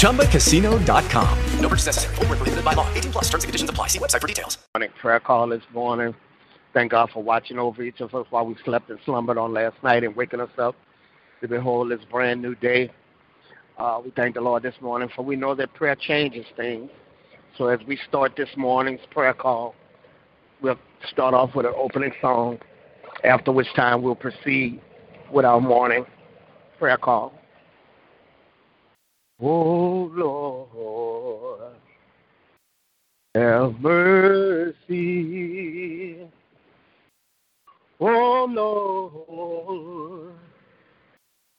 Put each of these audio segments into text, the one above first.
ChumbaCasino.com. No purchase necessary. Full prohibited by law. 18 plus terms and conditions apply. See website for details. Morning prayer call this morning. Thank God for watching over each of us while we slept and slumbered on last night and waking us up to behold this brand new day. Uh, we thank the Lord this morning for we know that prayer changes things. So as we start this morning's prayer call, we'll start off with an opening song, after which time we'll proceed with our morning prayer call. Oh Lord, have mercy. Oh Lord,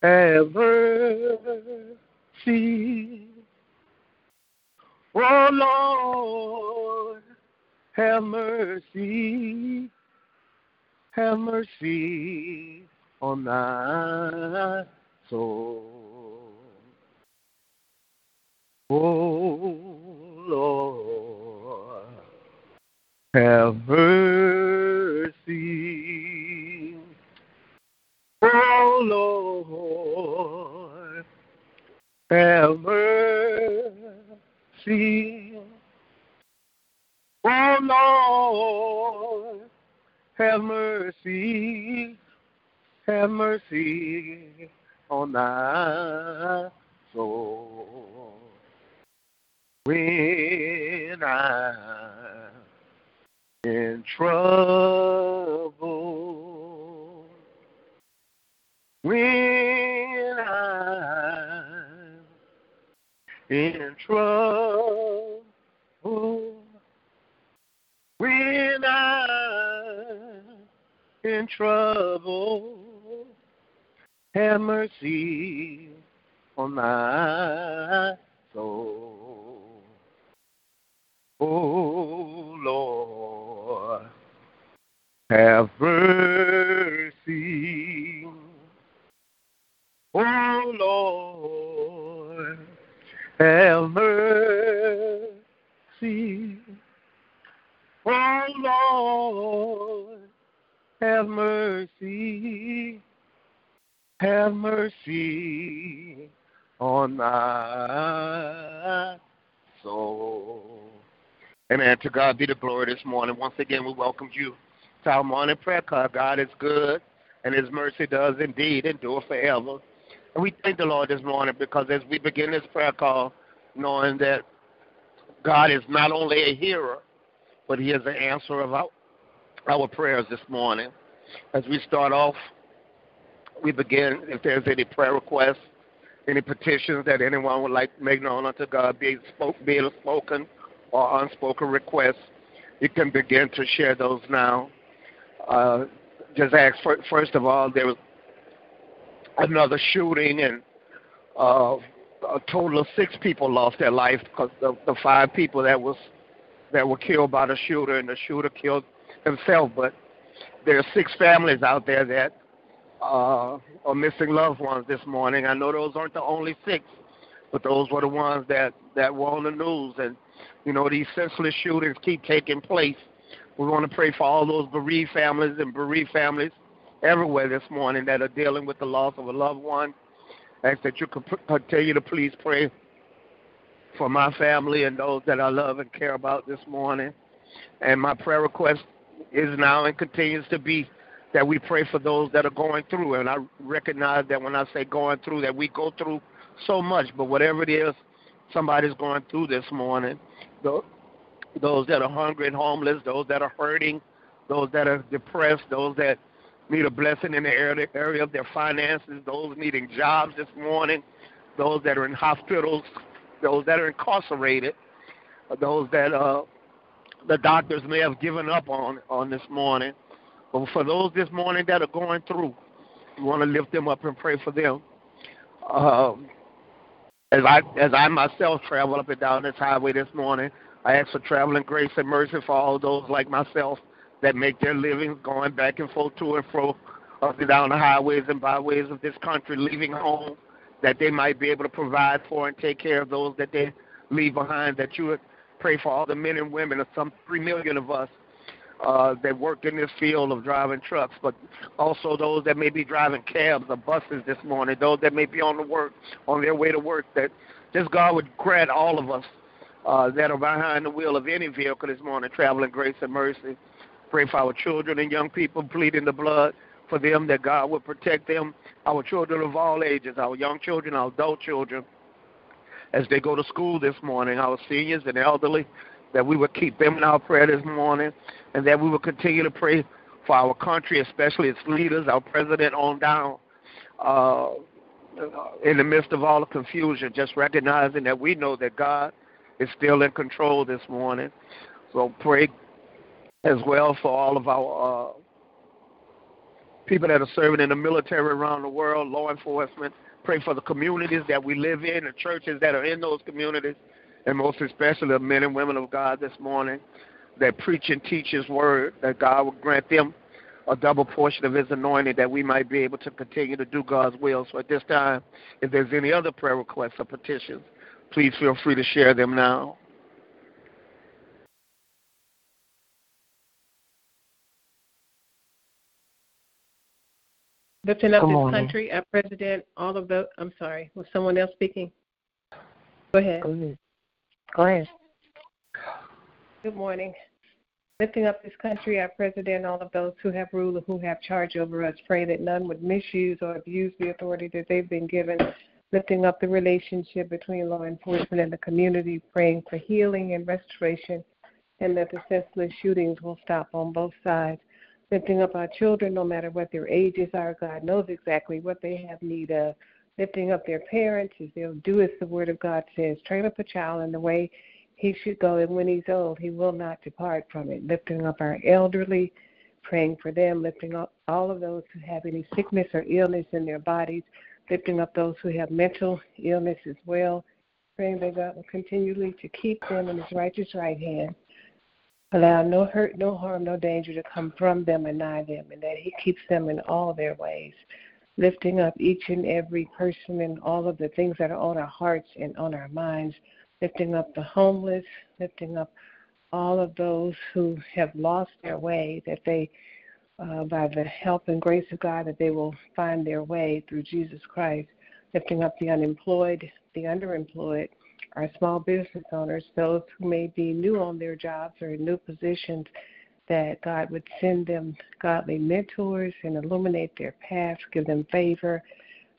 have mercy. Oh Lord, have mercy, have mercy on thy soul. Have. On my soul. Amen. To God be the glory this morning. Once again, we welcome you to our morning prayer call. God is good, and His mercy does indeed endure forever. And we thank the Lord this morning because as we begin this prayer call, knowing that God is not only a hearer, but He is the answer of our, our prayers this morning. As we start off, we begin, if there's any prayer requests, any petitions that anyone would like to make known unto God, be, spoke, be it spoken or unspoken requests, you can begin to share those now. Uh, just ask, for, first of all, there was another shooting, and uh, a total of six people lost their life because the, the five people that was that were killed by the shooter, and the shooter killed himself. But there are six families out there that uh, are missing loved ones this morning. I know those aren't the only six, but those were the ones that that were on the news. And you know these senseless shootings keep taking place. We want to pray for all those bereaved families and bereaved families everywhere this morning that are dealing with the loss of a loved one. Ask that you continue to please pray for my family and those that I love and care about this morning. And my prayer request is now and continues to be that we pray for those that are going through. And I recognize that when I say going through, that we go through so much, but whatever it is, somebody's going through this morning. Those that are hungry and homeless, those that are hurting, those that are depressed, those that need a blessing in the area of their finances, those needing jobs this morning, those that are in hospitals, those that are incarcerated, those that uh, the doctors may have given up on on this morning. But for those this morning that are going through, we want to lift them up and pray for them. Um, as I as I myself travel up and down this highway this morning, I ask for traveling grace and mercy for all those like myself that make their living going back and forth to and fro up and down the highways and byways of this country, leaving home, that they might be able to provide for and take care of those that they leave behind, that you would pray for all the men and women, of some three million of us uh, that work in this field of driving trucks, but also those that may be driving cabs or buses this morning, those that may be on the work on their way to work, that just God would grant all of us uh, that are behind the wheel of any vehicle this morning, traveling grace and mercy. Pray for our children and young people bleeding the blood for them, that God would protect them, our children of all ages, our young children, our adult children, as they go to school this morning, our seniors and elderly, that we would keep them in our prayer this morning, and that we would continue to pray for our country, especially its leaders, our president on down, uh, in the midst of all the confusion, just recognizing that we know that God is still in control this morning. So pray as well for all of our uh, people that are serving in the military around the world, law enforcement. Pray for the communities that we live in, the churches that are in those communities, and most especially the men and women of God this morning that preach and teach His word, that God will grant them a double portion of His anointing that we might be able to continue to do God's will. So at this time, if there's any other prayer requests or petitions, please feel free to share them now. Lifting up this country, our president, all of the. I'm sorry, was someone else speaking? Go ahead. Go ahead. Go ahead. Good morning. Lifting up this country, our president, all of those who have rule or who have charge over us, pray that none would misuse or abuse the authority that they've been given. Lifting up the relationship between law enforcement and the community, praying for healing and restoration, and that the senseless shootings will stop on both sides lifting up our children, no matter what their ages are. God knows exactly what they have need of. Lifting up their parents as they'll do as the Word of God says. Train up a child in the way he should go, and when he's old, he will not depart from it. Lifting up our elderly, praying for them, lifting up all of those who have any sickness or illness in their bodies, lifting up those who have mental illness as well, praying that God will continually to keep them in his righteous right hand Allow no hurt, no harm, no danger to come from them and nigh them, and that He keeps them in all their ways, lifting up each and every person and all of the things that are on our hearts and on our minds, lifting up the homeless, lifting up all of those who have lost their way, that they, uh, by the help and grace of God, that they will find their way through Jesus Christ, lifting up the unemployed, the underemployed, our small business owners, those who may be new on their jobs or in new positions, that God would send them godly mentors and illuminate their paths, give them favor,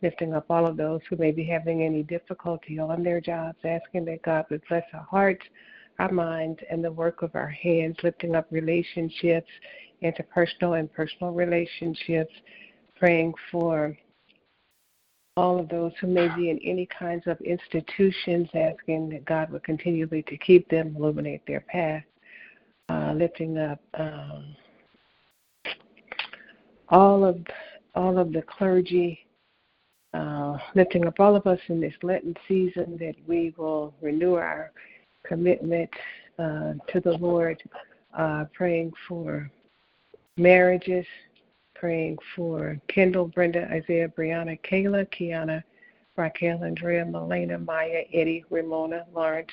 lifting up all of those who may be having any difficulty on their jobs, asking that God would bless our hearts, our minds, and the work of our hands, lifting up relationships, interpersonal and personal relationships, praying for all of those who may be in any kinds of institutions, asking that God would continually to keep them, illuminate their path, uh, lifting up um, all of all of the clergy, uh, lifting up all of us in this Lenten season, that we will renew our commitment uh, to the Lord, uh, praying for marriages, praying for Kendall, Brenda, Isaiah, Brianna, Kayla, Kiana, Raquel, Andrea, Melena, Maya, Eddie, Ramona, Lawrence,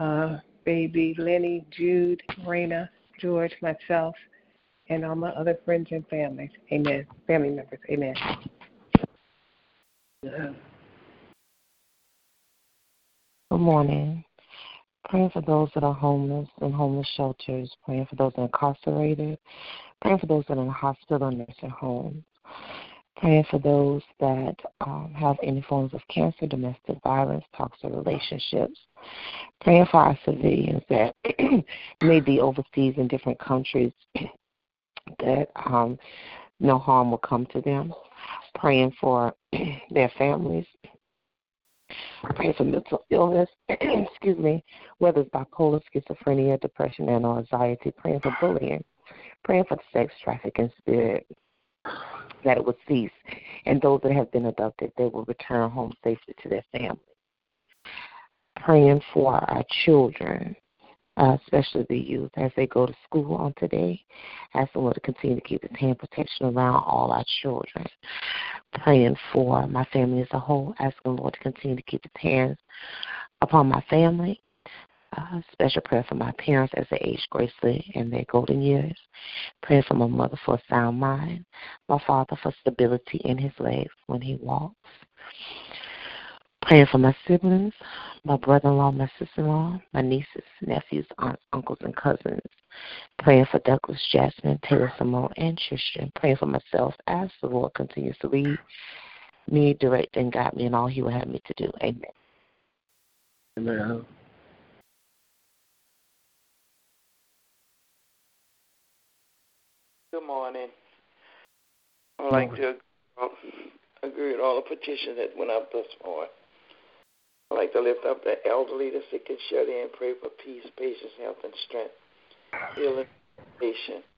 uh, baby, Lenny, Jude, Raina, George, myself, and all my other friends and families. Amen. Family members. Amen. Good morning. Praying for those that are homeless in homeless shelters, praying for those incarcerated, praying for those that are in hospital and nursing homes, praying for those that um, have any forms of cancer, domestic violence, toxic relationships, praying for our civilians that may be overseas in different countries that um, no harm will come to them, praying for their families, praying for mental illness, excuse me, whether it's bipolar, schizophrenia, depression, and anxiety, praying for bullying praying for sex trafficking spirit that it would cease, and those that have been abducted, they will return home safely to their families. Praying for our children uh, especially the youth as they go to school on today. Ask the Lord to continue to keep His hand protection around all our children. Praying for my family as a whole. Asking the Lord to continue to keep His hands upon my family. Uh, special prayer for my parents as they age gracefully in their golden years. Prayer for my mother for a sound mind. My father for stability in his legs when he walks. Praying for my siblings, my brother in law, my sister in law, my nieces, nephews, aunts, uncles, and cousins. Praying for Douglas, Jasmine, Taylor, Simone, and Tristan. Praying for myself as the Lord continues to lead me, direct, and guide me in all He will have me to do. Amen. Amen. Good morning. I'd like to agree with all the petitions that went up this morning. I'd like to lift up the elderly, the sick and shut in, pray for peace, patience, health, and strength, healing, patience,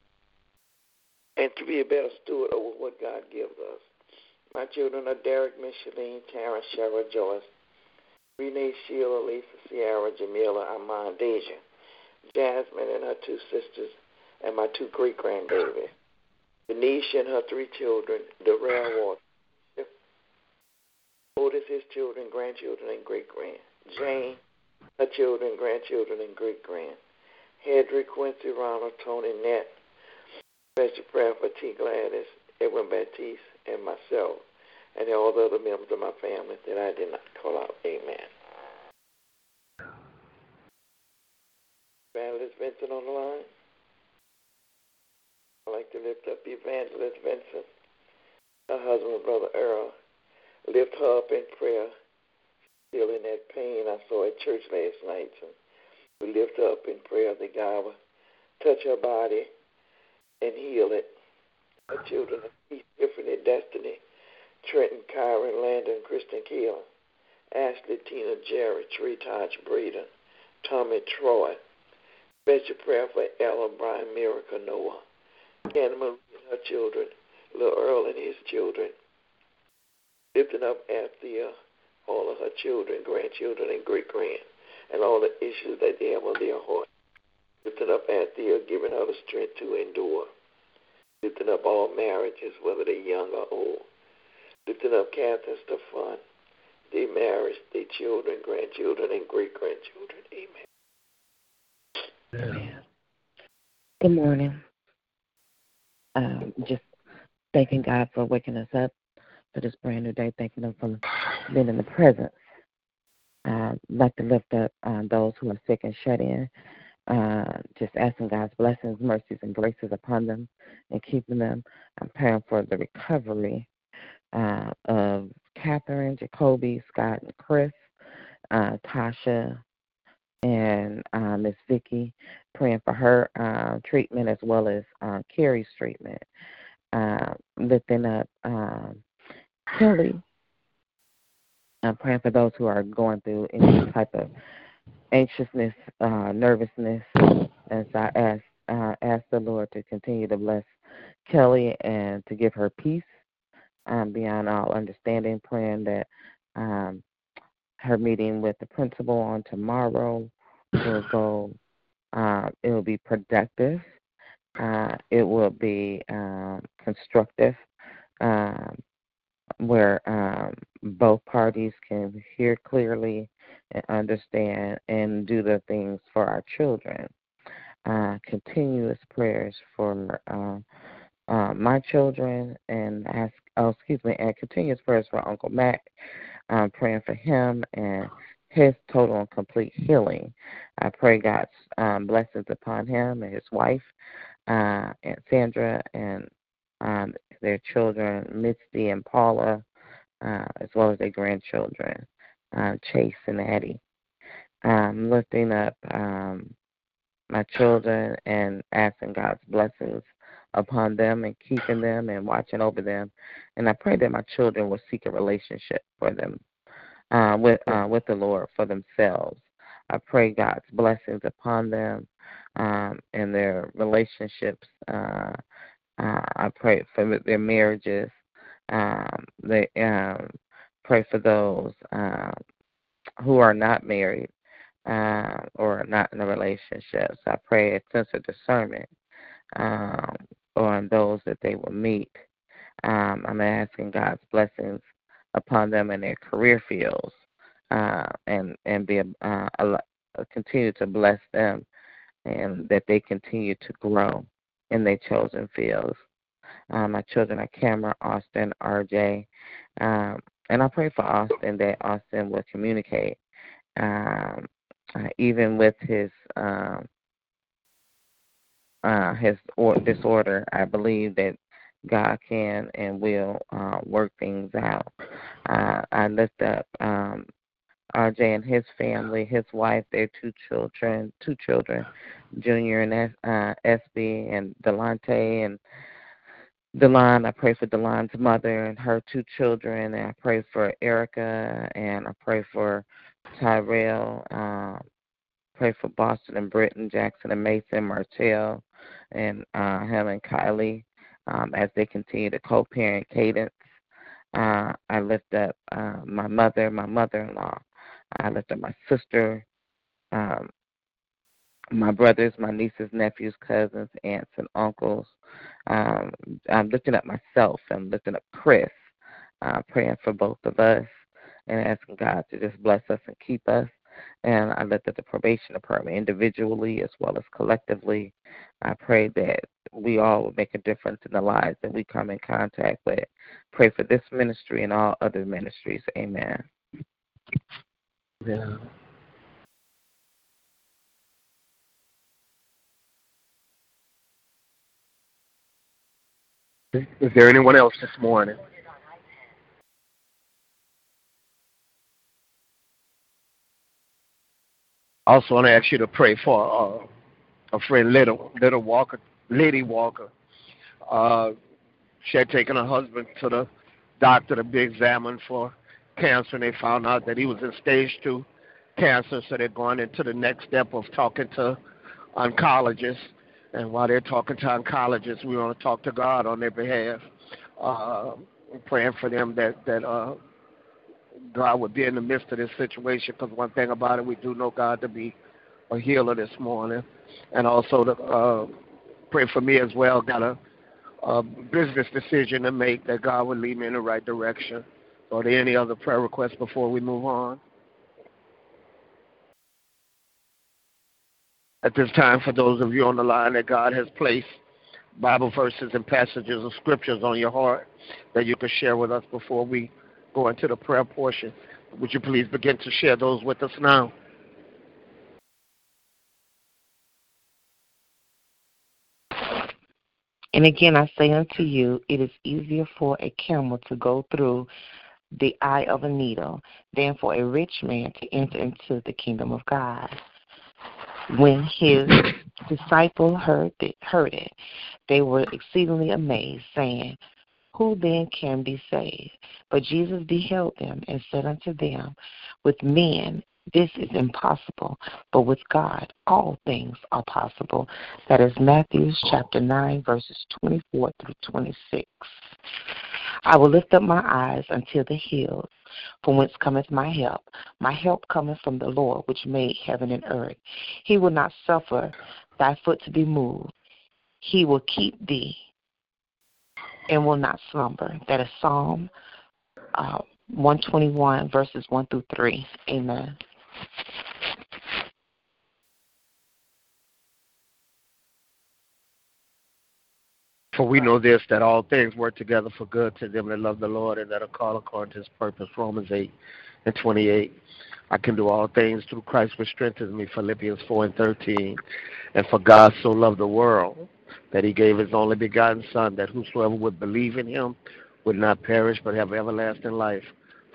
and to be a better steward over what God gives us. My children are Derek, Micheline, Terrence, Cheryl, Joyce, Renee, Sheila, Lisa, Sierra, Jamila, Armand, Deja, Jasmine and her two sisters, and my two great grandbabies. Denise and her three children, Darrell Walker, Otis, his children, grandchildren, and great grand. Jane, her children, grandchildren, and great grand. Hedrick, Quincy, Ronald, Tony, Nett. Special prayer for T. Gladys, Edwin Baptiste, and myself, and all the other members of my family that I did not call out. Amen. Evangelist Vincent on the line. I'd like to lift up Evangelist Vincent, her husband, Brother Earl, lift her up in prayer. Still in that pain I saw at church last night. So we lift her up in prayer that God will touch her body and heal it. Her children in destiny. Trenton, Kyron, Landon, Kristen Keeler, Ashley, Tina, Jerry, Tree Taj, Breeden, Tommy, Troy. Special prayer for Ella, Brian, Miracle, Noah, Anna Marie and her children, little Earl and his children, lifting up Althea, uh, all of her children, grandchildren, and great grand, and all the issues that they have on their heart. Lifting up Althea, uh, giving her the strength to endure. Lifting up all marriages, whether they're young or old. Lifting up Catherine Stefan, their marriage, their children, grandchildren, and great grandchildren. Amen. Amen. Good morning. Um, just thanking God for waking us up for this brand new day, thanking Him for being in the presence. Uh, like to lift up uh, those who are sick and shut in, uh, just asking God's blessings, mercies, and graces upon them and keeping them. I'm praying for the recovery uh, of Catherine, Jacoby, Scott, and Chris, uh, Tasha, and uh, Miss Vicky, praying for her uh, treatment as well as uh, Carrie's treatment. Uh, lifting up um, Kelly, I'm praying for those who are going through any type of anxiousness, uh, nervousness, and so I ask uh, ask the Lord to continue to bless Kelly and to give her peace um, beyond all understanding. Praying that um, her meeting with the principal on tomorrow will go. Uh, it will be productive. Uh, it will be um, constructive. Um, where um, both parties can hear clearly and understand and do the things for our children. Uh, continuous prayers for uh, uh, my children and ask, oh, excuse me, and continuous prayers for Uncle Mac, um, praying for him and his total and complete healing. I pray God's um, blessings upon him and his wife, uh, and Sandra, and um, their children, Misty and Paula, uh, as well as their grandchildren, uh, Chase and Addie. Um, lifting up um, my children and asking God's blessings upon them and keeping them and watching over them. And I pray that my children will seek a relationship for them uh, with uh, with the Lord for themselves. I pray God's blessings upon them um, and their relationships. Uh, uh, I pray for their marriages. Um, they um, pray for those um, who are not married. uh, or not in a relationship. So I pray a sense of discernment um, on those that they will meet. Um, I'm asking God's blessings upon them in their career fields uh, and and be a, uh, a, continue to bless them and that they continue to grow in their chosen fields. Um, my children are Cameron, Austin, RJ, um, and I pray for Austin that Austin will communicate, um, uh, even with his um, uh, his or, disorder. I believe that God can and will uh, work things out. Uh, I lift up um, RJ and his family, his wife, their two children, two children, Junior and S, uh, SB, and Delante and Delon. I pray for Delon's mother and her two children, and I pray for Erica, and I pray for Tyrell. Um, pray for Boston and Britton, Jackson and Mason, Martell, and uh, him and Kylie um, as they continue to co-parent Cadence. Uh, I lift up uh, my mother, my mother-in-law, I lift up my sister, um, my brothers, my nieces, nephews, cousins, aunts, and uncles. Um, I'm lifting up myself. I'm lifting up Chris, uh, praying for both of us and asking God to just bless us and keep us. And I lift up the probation department individually as well as collectively. I pray that we all will make a difference in the lives that we come in contact with. Pray for this ministry and all other ministries. Amen. Yeah. Is there anyone else this morning? Also want to ask you to pray for uh, a friend, Little Little Walker, Lady Walker. Uh, she had taken her husband to the doctor to be examined for cancer, and they found out that he was in stage two cancer. So they're going into the next step of talking to oncologists. And while they're talking to oncologists, we want to talk to God on their behalf, uh, praying for them that that uh, God would be in the midst of this situation. Because one thing about it, we do know God to be a healer this morning, and also to uh, pray for me as well. Got a, a business decision to make that God would lead me in the right direction. Are there any other prayer requests before we move on? At this time, for those of you on the line that God has placed Bible verses and passages of scriptures on your heart that you can share with us before we go into the prayer portion, would you please begin to share those with us now? And again, I say unto you, it is easier for a camel to go through the eye of a needle than for a rich man to enter into the kingdom of God. When his disciples heard it, heard it, they were exceedingly amazed, saying, Who then can be saved? But Jesus beheld them and said unto them, With men this is impossible, but with God all things are possible. That is Matthew chapter 9, verses 24 through 26. I will lift up my eyes unto the hills, from whence cometh my help. My help cometh from the Lord, which made heaven and earth. He will not suffer thy foot to be moved. He will keep thee and will not slumber. That is Psalm uh, 121, verses 1 through 3. Amen. For we know this, that all things work together for good to them that love the Lord and that are called according to his purpose. Romans 8 and 28. I can do all things through Christ which strengthens me. Philippians 4 and 13. And for God so loved the world that he gave his only begotten Son, that whosoever would believe in him would not perish but have everlasting life.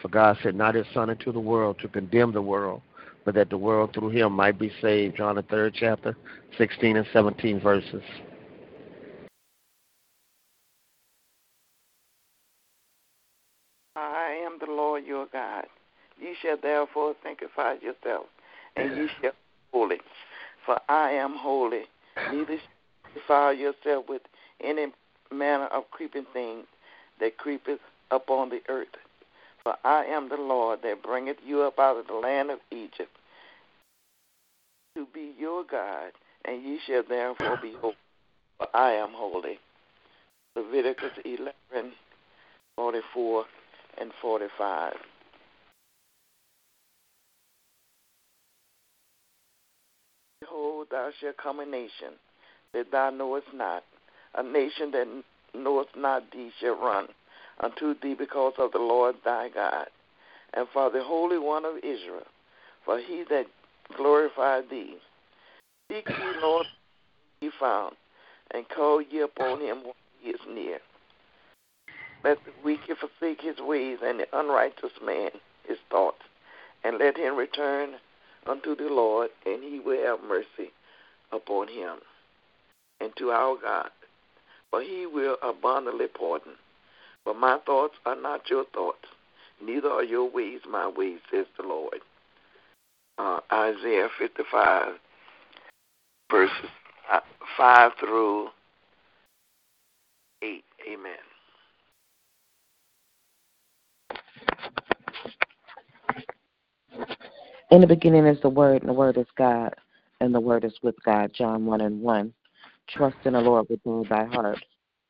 For God sent not his Son into the world to condemn the world, but that the world through him might be saved. John the third chapter, 16 and 17 verses. I am the Lord your God. Ye shall therefore sanctify yourself, and ye shall be holy. For I am holy. Neither defile yourself with any manner of creeping thing that creepeth upon the earth. For I am the Lord that bringeth you up out of the land of Egypt. to be your God, and ye shall therefore be holy, for I am holy. Leviticus 11, 44 and 45. Behold, thou shalt come a nation that thou knowest not, a nation that knoweth not thee shall run unto thee because of the Lord thy God, and for the Holy One of Israel, for he that glorified thee. Seek ye, Lord, ye found, and call ye upon him when he is near. Let the wicked forsake his ways, and the unrighteous man his thoughts, and let him return unto the Lord, and he will have mercy upon him and to our God, for he will abundantly pardon. For my thoughts are not your thoughts, neither are your ways my ways, says the Lord. Uh, Isaiah 55, verses uh, 5 through 8. Amen. In the beginning is the Word, and the Word is God, and the Word is with God. John 1 and 1. Trust in the Lord with all thy heart.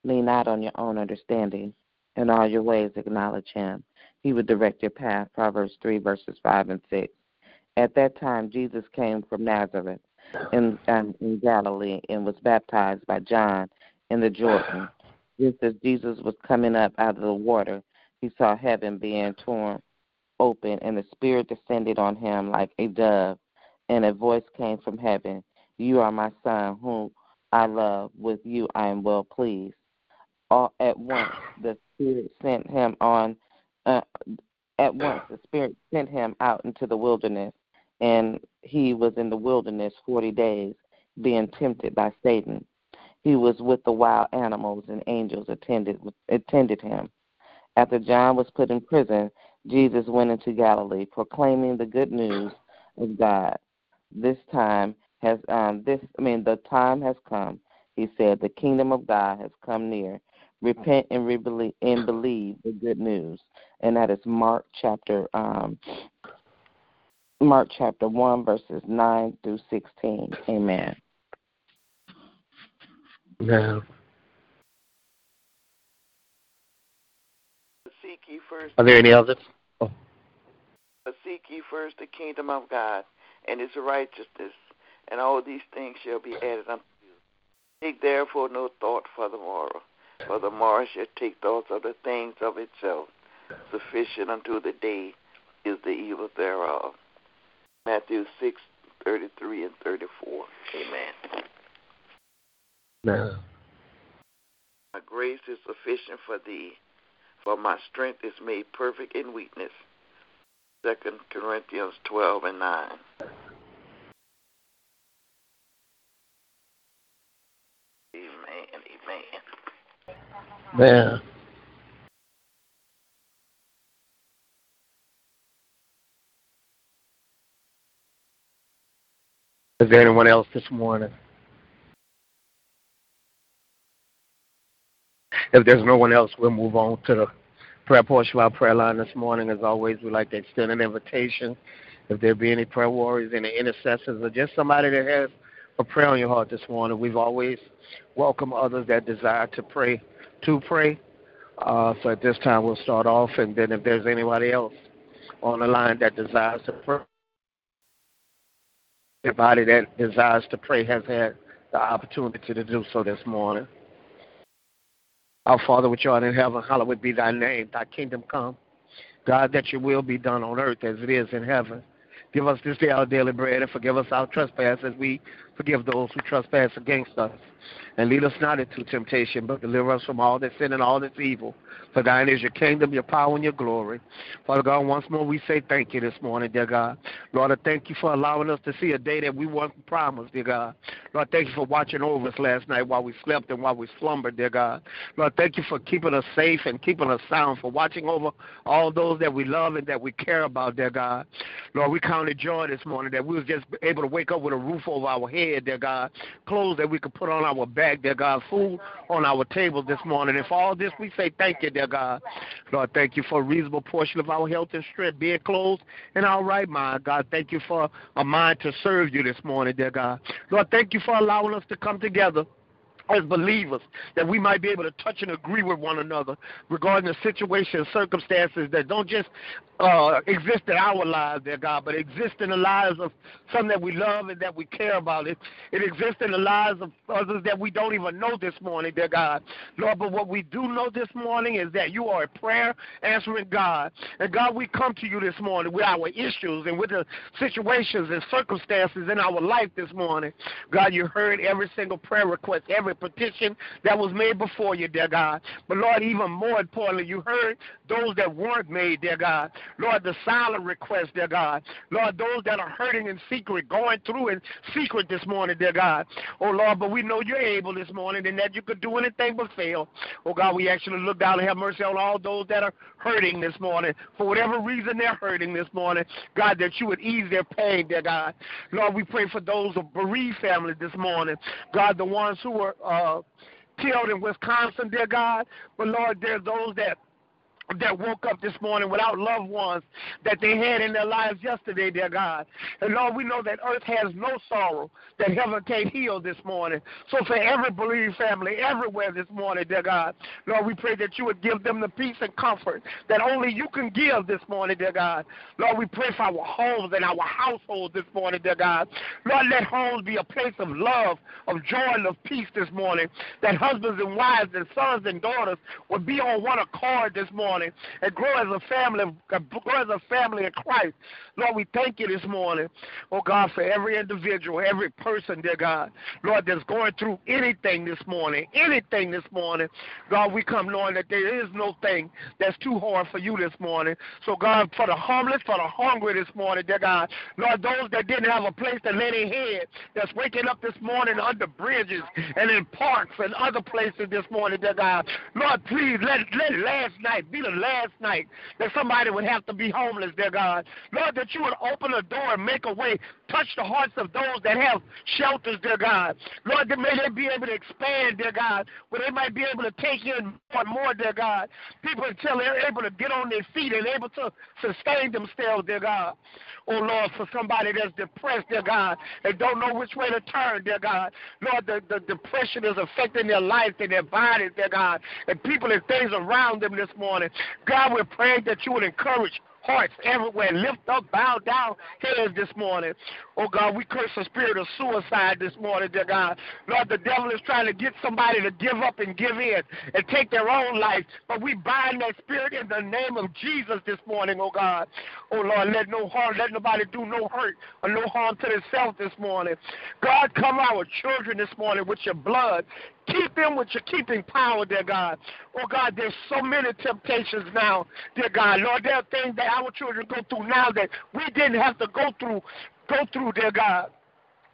Lean not on your own understanding. In all your ways acknowledge him. He would direct your path. Proverbs 3, verses 5 and 6. At that time, Jesus came from Nazareth in, um, in Galilee and was baptized by John in the Jordan. Just as Jesus was coming up out of the water, he saw heaven being torn open, and the Spirit descended on him like a dove, and a voice came from heaven You are my Son, whom I love. With you I am well pleased. All at once the Spirit sent him on. Uh, at once the Spirit sent him out into the wilderness, and he was in the wilderness forty days, being tempted by Satan. He was with the wild animals, and angels attended attended him. After John was put in prison, Jesus went into Galilee, proclaiming the good news of God. This time has um, this. I mean, the time has come. He said, "The kingdom of God has come near. Repent and, re- and believe the good news." And that is Mark chapter um, Mark chapter one, verses nine through sixteen. Amen. Yeah. Seek ye first. Are there any others? But seek ye first the kingdom of God and his righteousness, and all these things shall be added unto you. Take therefore no thought for the morrow, for the morrow shall take thoughts of the things of itself. Sufficient unto the day is the evil thereof. Matthew 6, 33 and 34. Amen. Now, My grace is sufficient for thee, for my strength is made perfect in weakness. 2 Corinthians 12 and 9. Man. Is there anyone else this morning? If there's no one else, we'll move on to the prayer portion of our prayer line this morning. As always, we'd like to extend an invitation. If there be any prayer warriors, any intercessors, or just somebody that has a prayer on your heart this morning, we've always welcomed others that desire to pray to pray. Uh, so at this time, we'll start off, and then if there's anybody else on the line that desires to pray, everybody that desires to pray has had the opportunity to do so this morning. Our Father which art in heaven, hallowed be thy name. Thy kingdom come. God, that your will be done on earth as it is in heaven. Give us this day our daily bread and forgive us our trespasses as we forgive those who trespass against us. And lead us not into temptation, but deliver us from all that sin and all that's evil. For thine is your kingdom, your power, and your glory. Father God, once more we say thank you this morning, dear God. Lord, I thank you for allowing us to see a day that we weren't promised, dear God. Lord, thank you for watching over us last night while we slept and while we slumbered, dear God. Lord, thank you for keeping us safe and keeping us sound, for watching over all those that we love and that we care about, dear God. Lord, we counted joy this morning that we was just able to wake up with a roof over our head, dear God, clothes that we could put on our our back, dear God, food on our table this morning. And for all this, we say thank you, dear God. Lord, thank you for a reasonable portion of our health and strength, being clothed in our right mind. God, thank you for a mind to serve you this morning, dear God. Lord, thank you for allowing us to come together as believers that we might be able to touch and agree with one another regarding the situation and circumstances that don't just uh, exist in our lives, dear God, but exist in the lives of some that we love and that we care about. It, it exists in the lives of others that we don't even know this morning, dear God. Lord, but what we do know this morning is that you are a prayer answering God. And God, we come to you this morning with our issues and with the situations and circumstances in our life this morning. God, you heard every single prayer request, every petition that was made before you, dear God. But Lord, even more importantly, you heard those that weren't made, dear God. Lord, the silent requests, dear God. Lord, those that are hurting in secret, going through in secret this morning, dear God. Oh, Lord, but we know you're able this morning and that you could do anything but fail. Oh, God, we actually look down and have mercy on all those that are hurting this morning. For whatever reason they're hurting this morning, God, that you would ease their pain, dear God. Lord, we pray for those of bereaved families this morning. God, the ones who were uh, killed in Wisconsin, dear God. But Lord, there are those that that woke up this morning without loved ones that they had in their lives yesterday, dear God. And Lord, we know that earth has no sorrow that heaven can't heal this morning. So for every believing family everywhere this morning, dear God, Lord, we pray that you would give them the peace and comfort that only you can give this morning, dear God. Lord, we pray for our homes and our households this morning, dear God. Lord, let homes be a place of love, of joy, and of peace this morning. That husbands and wives and sons and daughters would be on one accord this morning morning and grow as a family, grow as a family in Christ. Lord, we thank you this morning, oh God, for every individual, every person, dear God, Lord, that's going through anything this morning, anything this morning. God, we come knowing that there is no thing that's too hard for you this morning. So, God, for the homeless, for the hungry this morning, dear God, Lord, those that didn't have a place to lay their head, that's waking up this morning under bridges and in parks and other places this morning, dear God, Lord, please let, let last night be the last night that somebody would have to be homeless, dear God. Lord, that you would open a door and make a way, touch the hearts of those that have shelters, dear God. Lord, that may they be able to expand, dear God, where they might be able to take in more and more, dear God. People until they're able to get on their feet and able to sustain themselves, dear God. Oh Lord, for somebody that's depressed, dear God, and don't know which way to turn, dear God. Lord, the, the depression is affecting their life and their bodies, dear God, and people and things around them this morning. God, we're praying that you would encourage hearts everywhere. Lift up, bow down heads this morning. Oh God, we curse the spirit of suicide this morning, dear God. Lord, the devil is trying to get somebody to give up and give in and take their own life. But we bind that spirit in the name of Jesus this morning, oh God. Oh Lord, let no harm, let nobody do no hurt or no harm to themselves this morning. God, cover our children this morning with your blood. Keep them with your keeping power, dear God. Oh God, there's so many temptations now, dear God. Lord, there are things that our children go through now that we didn't have to go through, go through, dear God.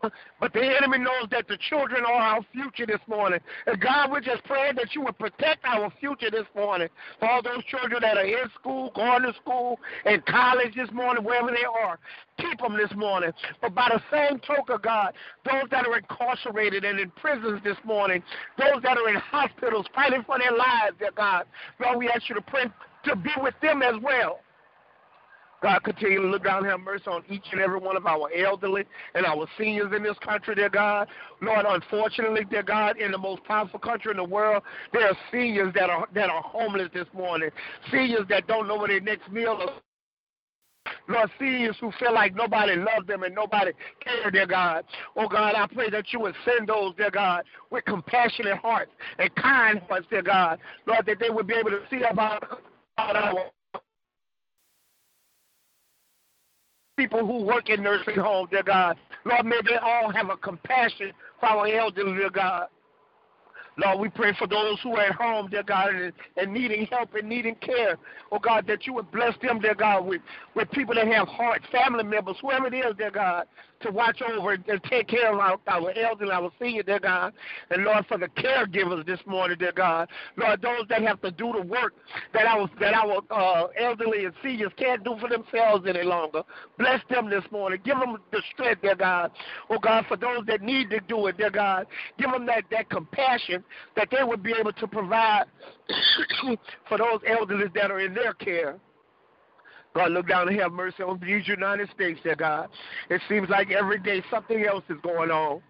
But the enemy knows that the children are our future this morning. And God, we're just praying that you would protect our future this morning. For all those children that are in school, going to school, in college this morning, wherever they are, keep them this morning. But by the same token, God, those that are incarcerated and in prisons this morning, those that are in hospitals fighting for their lives, dear God, Lord, we ask you to pray to be with them as well. God, continue to look down and have mercy on each and every one of our elderly and our seniors in this country, dear God. Lord, unfortunately, dear God, in the most powerful country in the world, there are seniors that are that are homeless this morning. Seniors that don't know where their next meal is. Lord, seniors who feel like nobody loves them and nobody cares, dear God. Oh, God, I pray that you would send those, dear God, with compassionate hearts and kind hearts, dear God. Lord, that they would be able to see about, about our people who work in nursing homes, dear God. Lord, may they all have a compassion for our elderly, dear God. Lord, we pray for those who are at home, dear God, and, and needing help and needing care. Oh God, that you would bless them, dear God, with, with people that have hearts, family members, whoever it is, dear God, to watch over and take care of our, our elders, our senior, dear God. And Lord, for the caregivers this morning, dear God. Lord, those that have to do the work that our that our uh, elderly and seniors can't do for themselves any longer. Bless them this morning. Give them the strength, dear God. Oh God, for those that need to do it, dear God, give them that that compassion that they would be able to provide for those elderly that are in their care. God, look down and have mercy on these United States, dear God. It seems like every day something else is going on.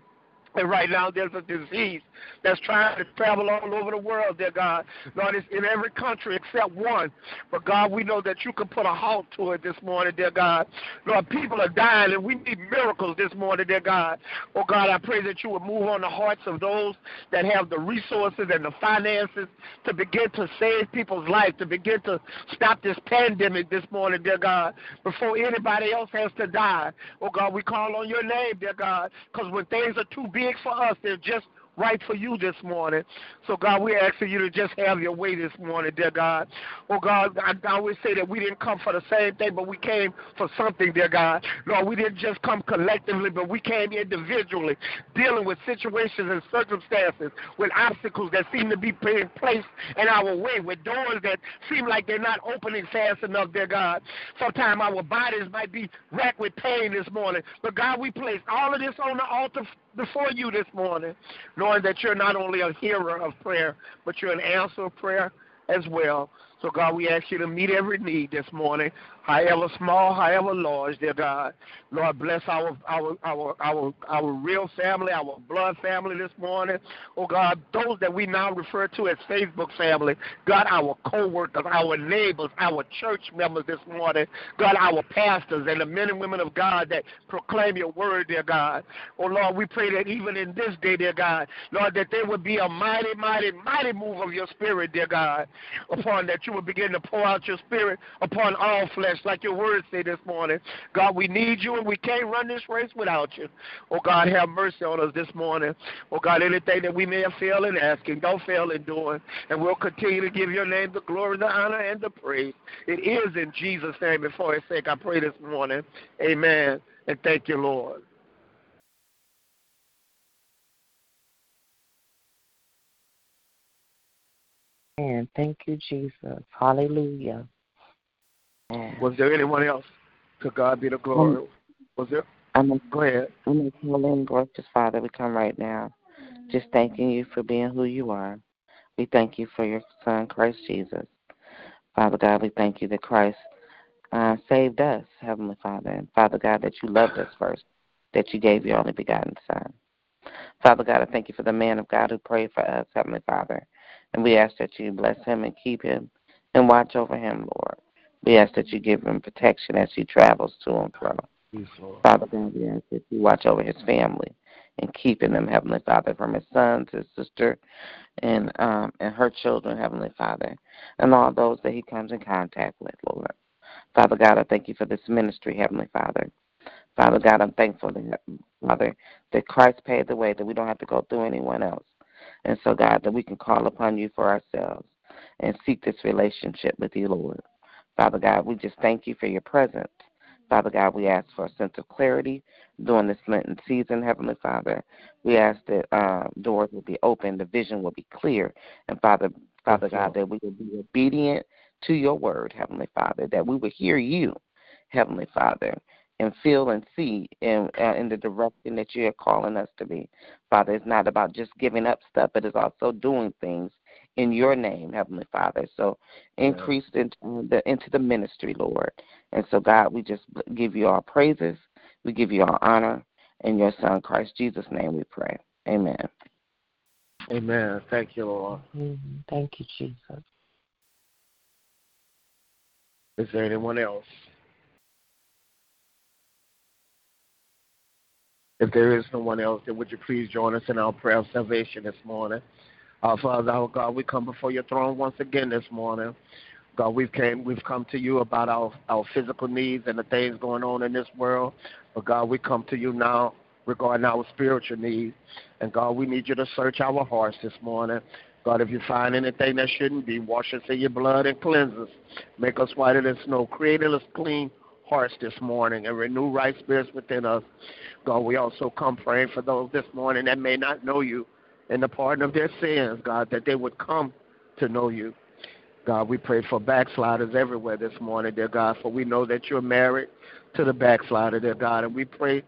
And right now there's a disease that's trying to travel all over the world, dear God. Lord, it's in every country except one. But God, we know that you can put a halt to it this morning, dear God. Lord, people are dying and we need miracles this morning, dear God. Oh God, I pray that you would move on the hearts of those that have the resources and the finances to begin to save people's life, to begin to stop this pandemic this morning, dear God, before anybody else has to die. Oh God, we call on your name, dear God, because when things are too big for us, they're just right for you this morning. So, God, we're asking you to just have your way this morning, dear God. Oh, God, I, I always say that we didn't come for the same thing, but we came for something, dear God. Lord, we didn't just come collectively, but we came individually, dealing with situations and circumstances, with obstacles that seem to be being placed in our way, with doors that seem like they're not opening fast enough, dear God. Sometimes our bodies might be racked with pain this morning. But, God, we place all of this on the altar before you this morning, knowing that you're not only a hearer of prayer, but you're an answer of prayer as well. So, God, we ask you to meet every need this morning however small, however large, dear God. Lord, bless our our our our our real family, our blood family this morning. Oh God, those that we now refer to as Facebook family. God, our co-workers, our neighbors, our church members this morning. God, our pastors and the men and women of God that proclaim your word, dear God. Oh Lord, we pray that even in this day, dear God, Lord, that there would be a mighty, mighty, mighty move of your spirit, dear God, upon that you would begin to pour out your spirit upon all flesh like your words say this morning. God, we need you and we can't run this race without you. Oh, God, have mercy on us this morning. Oh, God, anything that we may have failed in asking, don't fail in doing. And we'll continue to give your name the glory, the honor, and the praise. It is in Jesus' name for his sake I pray this morning. Amen. And thank you, Lord. And thank you, Jesus. Hallelujah. Was there anyone else? To God be the glory. Was there? I'm a, Go ahead. I'm a gracious Father. We come right now, just thanking you for being who you are. We thank you for your Son, Christ Jesus. Father God, we thank you that Christ uh, saved us, Heavenly Father, and Father God, that you loved us first, that you gave your only begotten Son. Father God, I thank you for the man of God who prayed for us, Heavenly Father, and we ask that you bless him and keep him and watch over him, Lord. We ask that you give him protection as he travels to and fro. Yes, Father God, we ask that you watch over his family and keeping them, Heavenly Father, from his sons, his sister, and um, and her children, Heavenly Father, and all those that he comes in contact with, Lord. Father God, I thank you for this ministry, Heavenly Father. Father God, I'm thankful, that, Father, that Christ paid the way that we don't have to go through anyone else. And so, God, that we can call upon you for ourselves and seek this relationship with you, Lord. Father God, we just thank you for your presence. Father God, we ask for a sense of clarity during this Lenten season, Heavenly Father. We ask that uh, doors will be open, the vision will be clear, and Father, Father God, that we will be obedient to your word, Heavenly Father, that we will hear you, Heavenly Father, and feel and see in, uh, in the direction that you are calling us to be. Father, it's not about just giving up stuff, but it's also doing things in your name, Heavenly Father. So increase into the into the ministry, Lord. And so God, we just give you our praises, we give you our honor, in your Son Christ Jesus' name we pray. Amen. Amen. Thank you, Lord. Mm-hmm. Thank you, Jesus. Is there anyone else? If there is no one else, then would you please join us in our prayer of salvation this morning? Our Father, our God, we come before your throne once again this morning. God, we've came, we've come to you about our, our physical needs and the things going on in this world. But God, we come to you now regarding our spiritual needs. And God, we need you to search our hearts this morning. God, if you find anything that shouldn't be, wash us in your blood and cleanse us. Make us whiter than snow. Create us clean hearts this morning and renew right spirits within us. God, we also come praying for those this morning that may not know you in the pardon of their sins, God, that they would come to know you. God, we pray for backsliders everywhere this morning, dear God, for we know that you're married to the backslider, dear God, and we pray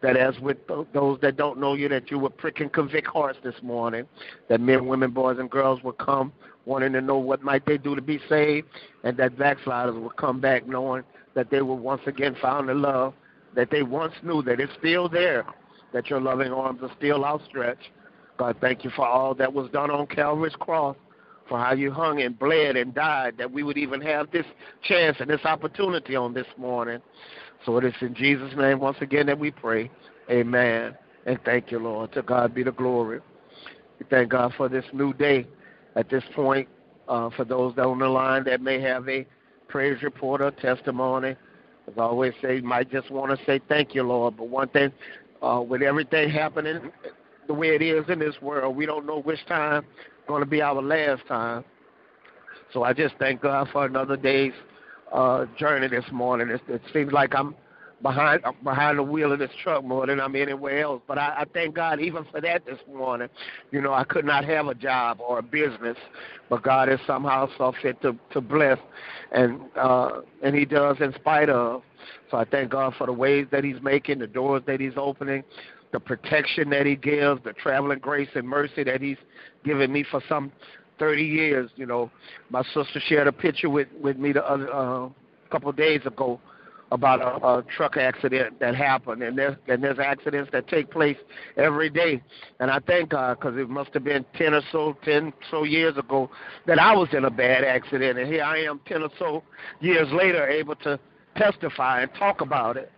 that as with those that don't know you, that you would prick and convict hearts this morning, that men, women, boys, and girls would come wanting to know what might they do to be saved, and that backsliders will come back knowing that they were once again found in love, that they once knew that it's still there, that your loving arms are still outstretched. God, thank you for all that was done on Calvary's cross, for how you hung and bled and died, that we would even have this chance and this opportunity on this morning. So it is in Jesus' name once again that we pray. Amen. And thank you, Lord. To God be the glory. We thank God for this new day. At this point, uh, for those that are on the line that may have a praise report or testimony, as I always say, you might just want to say thank you, Lord. But one thing, uh, with everything happening the way it is in this world, we don't know which time going to be our last time. So I just thank God for another day's uh, journey this morning. It, it seems like I'm behind behind the wheel of this truck more than I'm anywhere else. But I, I thank God even for that this morning. You know, I could not have a job or a business, but God has somehow saw fit to to bless, and uh, and He does in spite of. So I thank God for the ways that He's making, the doors that He's opening, the protection that He gives, the traveling grace and mercy that He's given me for some 30 years. You know, my sister shared a picture with with me the other uh, couple of days ago about a, a truck accident that happened, and there's and there's accidents that take place every day. And I thank God because it must have been 10 or so 10 so years ago that I was in a bad accident, and here I am 10 or so years later able to testify and talk about it.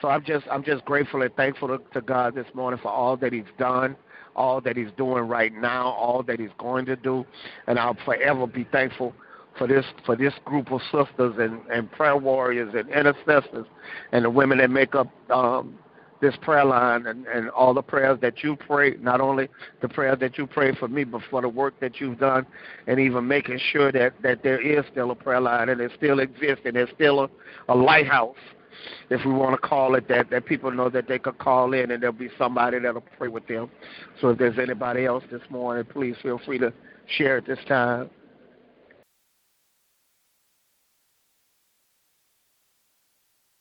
So I'm just I'm just grateful and thankful to, to God this morning for all that He's done all that he's doing right now, all that he's going to do, and I'll forever be thankful for this for this group of sisters and, and prayer warriors and intercessors and the women that make up um, this prayer line and, and all the prayers that you pray, not only the prayers that you pray for me, but for the work that you've done and even making sure that, that there is still a prayer line and it still exists and there's still a, a lighthouse if we want to call it that, that people know that they could call in and there'll be somebody that'll pray with them. So if there's anybody else this morning, please feel free to share at this time.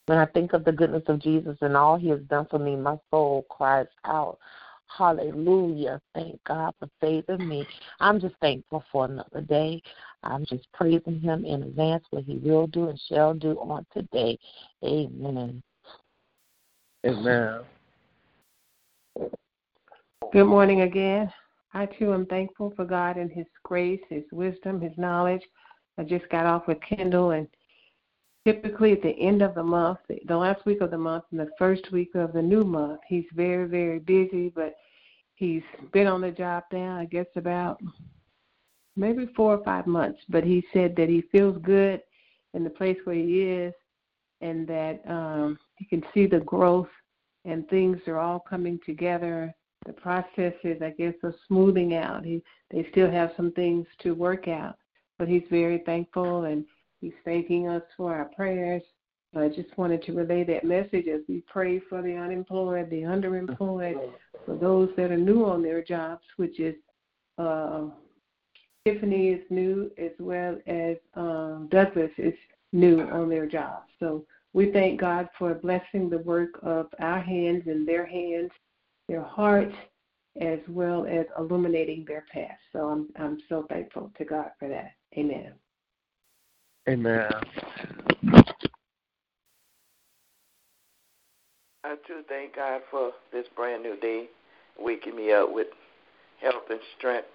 When I think of the goodness of Jesus and all he has done for me, my soul cries out, Hallelujah. Thank God for saving me. I'm just thankful for another day. I'm just praising him in advance what he will do and shall do on today. Amen. Amen. Good morning again. I too am thankful for God and His grace, His wisdom, His knowledge. I just got off with Kendall, and typically at the end of the month, the last week of the month and the first week of the new month, he's very, very busy, but he's been on the job now, I guess, about maybe four or five months, but he said that he feels good in the place where he is and that um, he can see the growth and things are all coming together. The process is, I guess, of smoothing out. He, they still have some things to work out, but he's very thankful and he's thanking us for our prayers. I just wanted to relay that message as we pray for the unemployed, the underemployed, for those that are new on their jobs, which is uh, Tiffany is new as well as um, Douglas is new on their jobs. So we thank God for blessing the work of our hands and their hands, their hearts, as well as illuminating their path. So I'm I'm so thankful to God for that. Amen. Amen. I too thank God for this brand new day, waking me up with health and strength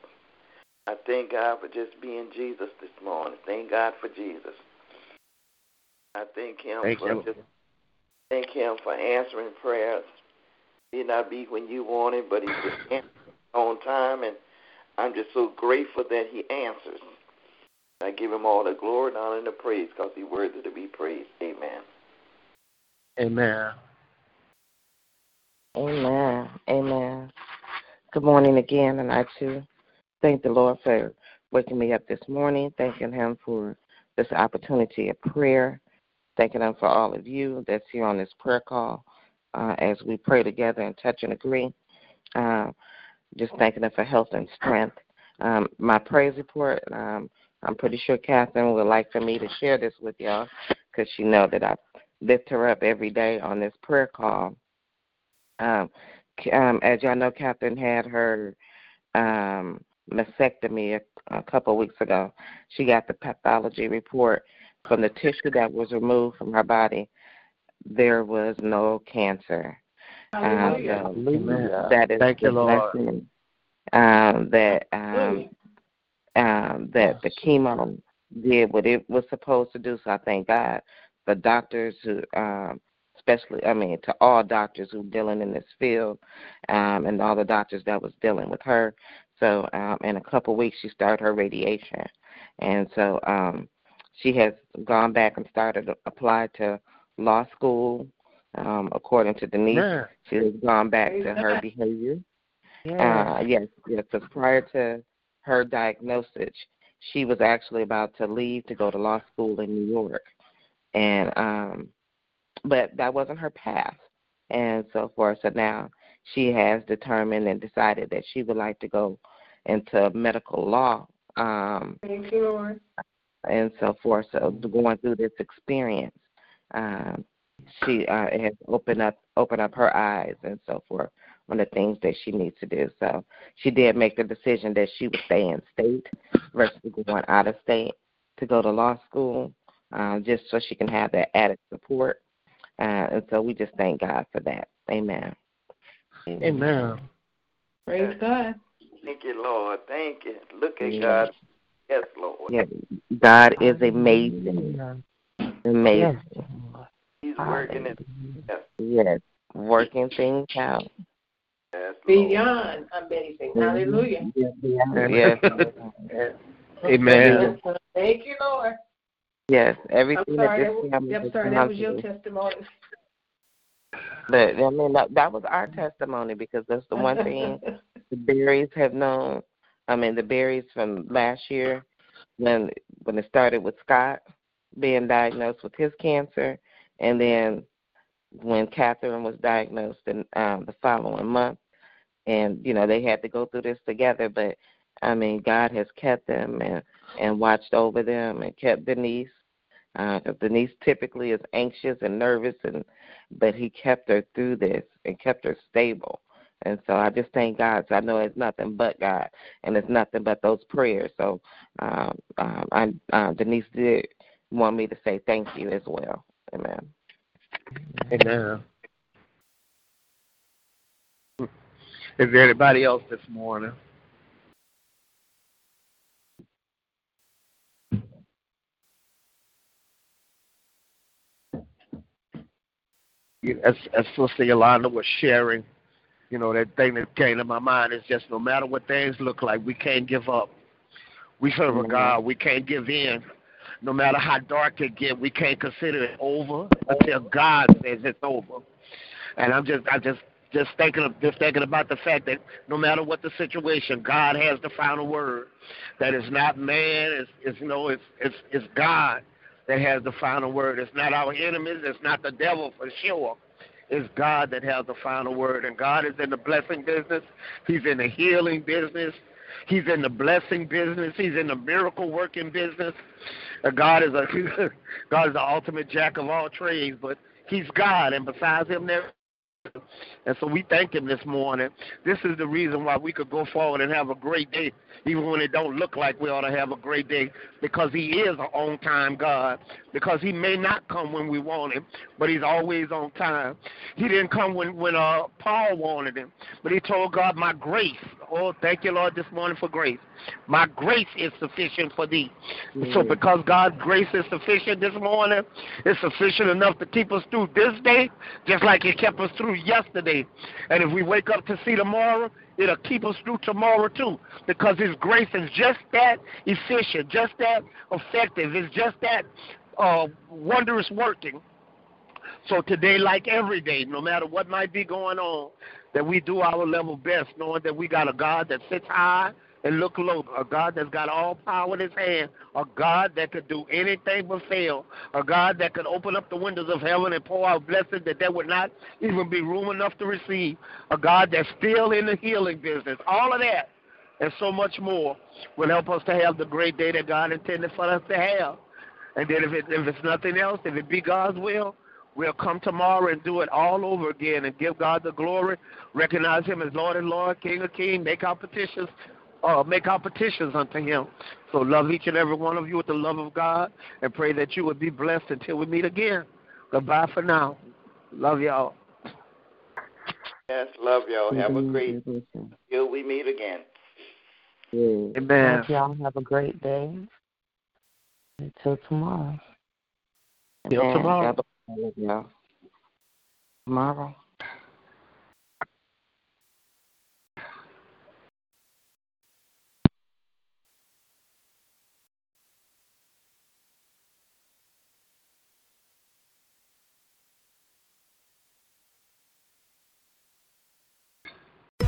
I thank God for just being Jesus this morning. Thank God for Jesus. I thank Him thank for you. just thank Him for answering prayers. He not be when you want it, but He just on time, and I'm just so grateful that He answers. I give Him all the glory and honor and the praise because He's worthy to be praised. Amen. Amen. Amen. Amen. Good morning again, and I too thank the Lord for waking me up this morning, thanking Him for this opportunity of prayer, thanking Him for all of you that's here on this prayer call uh, as we pray together and touch and agree. Uh, just thanking Him for health and strength. Um, my praise report, um, I'm pretty sure Catherine would like for me to share this with y'all because she know that I lift her up every day on this prayer call. Um, um, as y'all know, Catherine had her um, mastectomy a, a couple of weeks ago. She got the pathology report from the tissue that was removed from her body. There was no cancer. Um, so that is Thank the you, Lord. blessing um, that um, um, that the chemo did what it was supposed to do. So I thank God for doctors who, um, especially, I mean, to all doctors who dealing in this field, um, and all the doctors that was dealing with her. So um, in a couple of weeks, she started her radiation, and so um, she has gone back and started to apply to law school. Um, according to Denise, Man. she has gone back to her behavior. Uh, yes, yes. Because prior to her diagnosis, she was actually about to leave to go to law school in New York, and um, but that wasn't her path, and so forth. So now she has determined and decided that she would like to go into medical law. Um, Thank you, Lord. and so forth. So going through this experience, um, she uh, has opened up opened up her eyes and so forth on the things that she needs to do. So she did make the decision that she would stay in state versus going out of state to go to law school, uh, just so she can have that added support. Uh, and so we just thank God for that. Amen. Amen. Praise God. Thank you, Lord. Thank you. Look at Yeah. God. Yes, Lord. Yeah, God is amazing. Amazing. He's working it. Yes, Yes, working things out. Yes, Lord. Beyond amazing. Hallelujah. Yes. yes, Amen. Thank you, Lord. Yes, I'm everything that sorry. this That, family was- I'm sorry. That was your through. testimony. But I mean, that, that was our testimony because that's the one thing the berries have known. I mean, the berries from last year when when it started with Scott being diagnosed with his cancer, and then when Catherine was diagnosed in um, the following month, and you know they had to go through this together. But I mean, God has kept them and and watched over them and kept Denise. Because Denise typically is anxious and nervous, and but He kept her through this and kept her stable. And so I just thank God. So I know it's nothing but God, and it's nothing but those prayers. So um, um, I, uh, Denise did want me to say thank you as well. Amen. Amen. Is there anybody else this morning? As, as Sister Yolanda was sharing, you know, that thing that came to my mind is just no matter what things look like, we can't give up. We serve a Mhm. God. We can't give in. No matter how dark it get, we can't consider it over until God says it's over. And I'm just, I just, just thinking, of, just thinking about the fact that no matter what the situation, God has the final word. That it's not man, it's, it's you know, it's, it's, it's God that has the final word. It's not our enemies. It's not the devil for sure. It's God that has the final word. And God is in the blessing business. He's in the healing business. He's in the blessing business. He's in the miracle working business. God is a God is the ultimate jack of all trades, but He's God, and besides Him, there. And so we thank Him this morning. This is the reason why we could go forward and have a great day, even when it don't look like we ought to have a great day, because He is an on-time God. Because He may not come when we want Him, but He's always on time. He didn't come when when uh, Paul wanted Him, but He told God, "My grace." Oh, thank you, Lord, this morning for grace. My grace is sufficient for thee. So because God's grace is sufficient this morning, it's sufficient enough to keep us through this day, just like it kept us through yesterday. And if we wake up to see tomorrow, it'll keep us through tomorrow too. Because his grace is just that efficient, just that effective, it's just that uh, wondrous working. So today, like every day, no matter what might be going on, that we do our level best, knowing that we got a God that sits high and look low, a God that's got all power in his hand, a God that could do anything but fail, a God that could open up the windows of heaven and pour out blessings that there would not even be room enough to receive, a God that's still in the healing business. All of that and so much more will help us to have the great day that God intended for us to have. And then if, it, if it's nothing else, if it be God's will, we'll come tomorrow and do it all over again and give God the glory, recognize Him as Lord and Lord, King of Kings, make our petitions, uh, make our petitions unto Him. So love each and every one of you with the love of God, and pray that you would be blessed until we meet again. Goodbye for now. Love y'all. Yes, love y'all. Have a great until we meet again. Amen. Y'all have a great day. Until tomorrow. Till tomorrow. Yeah. Tomorrow.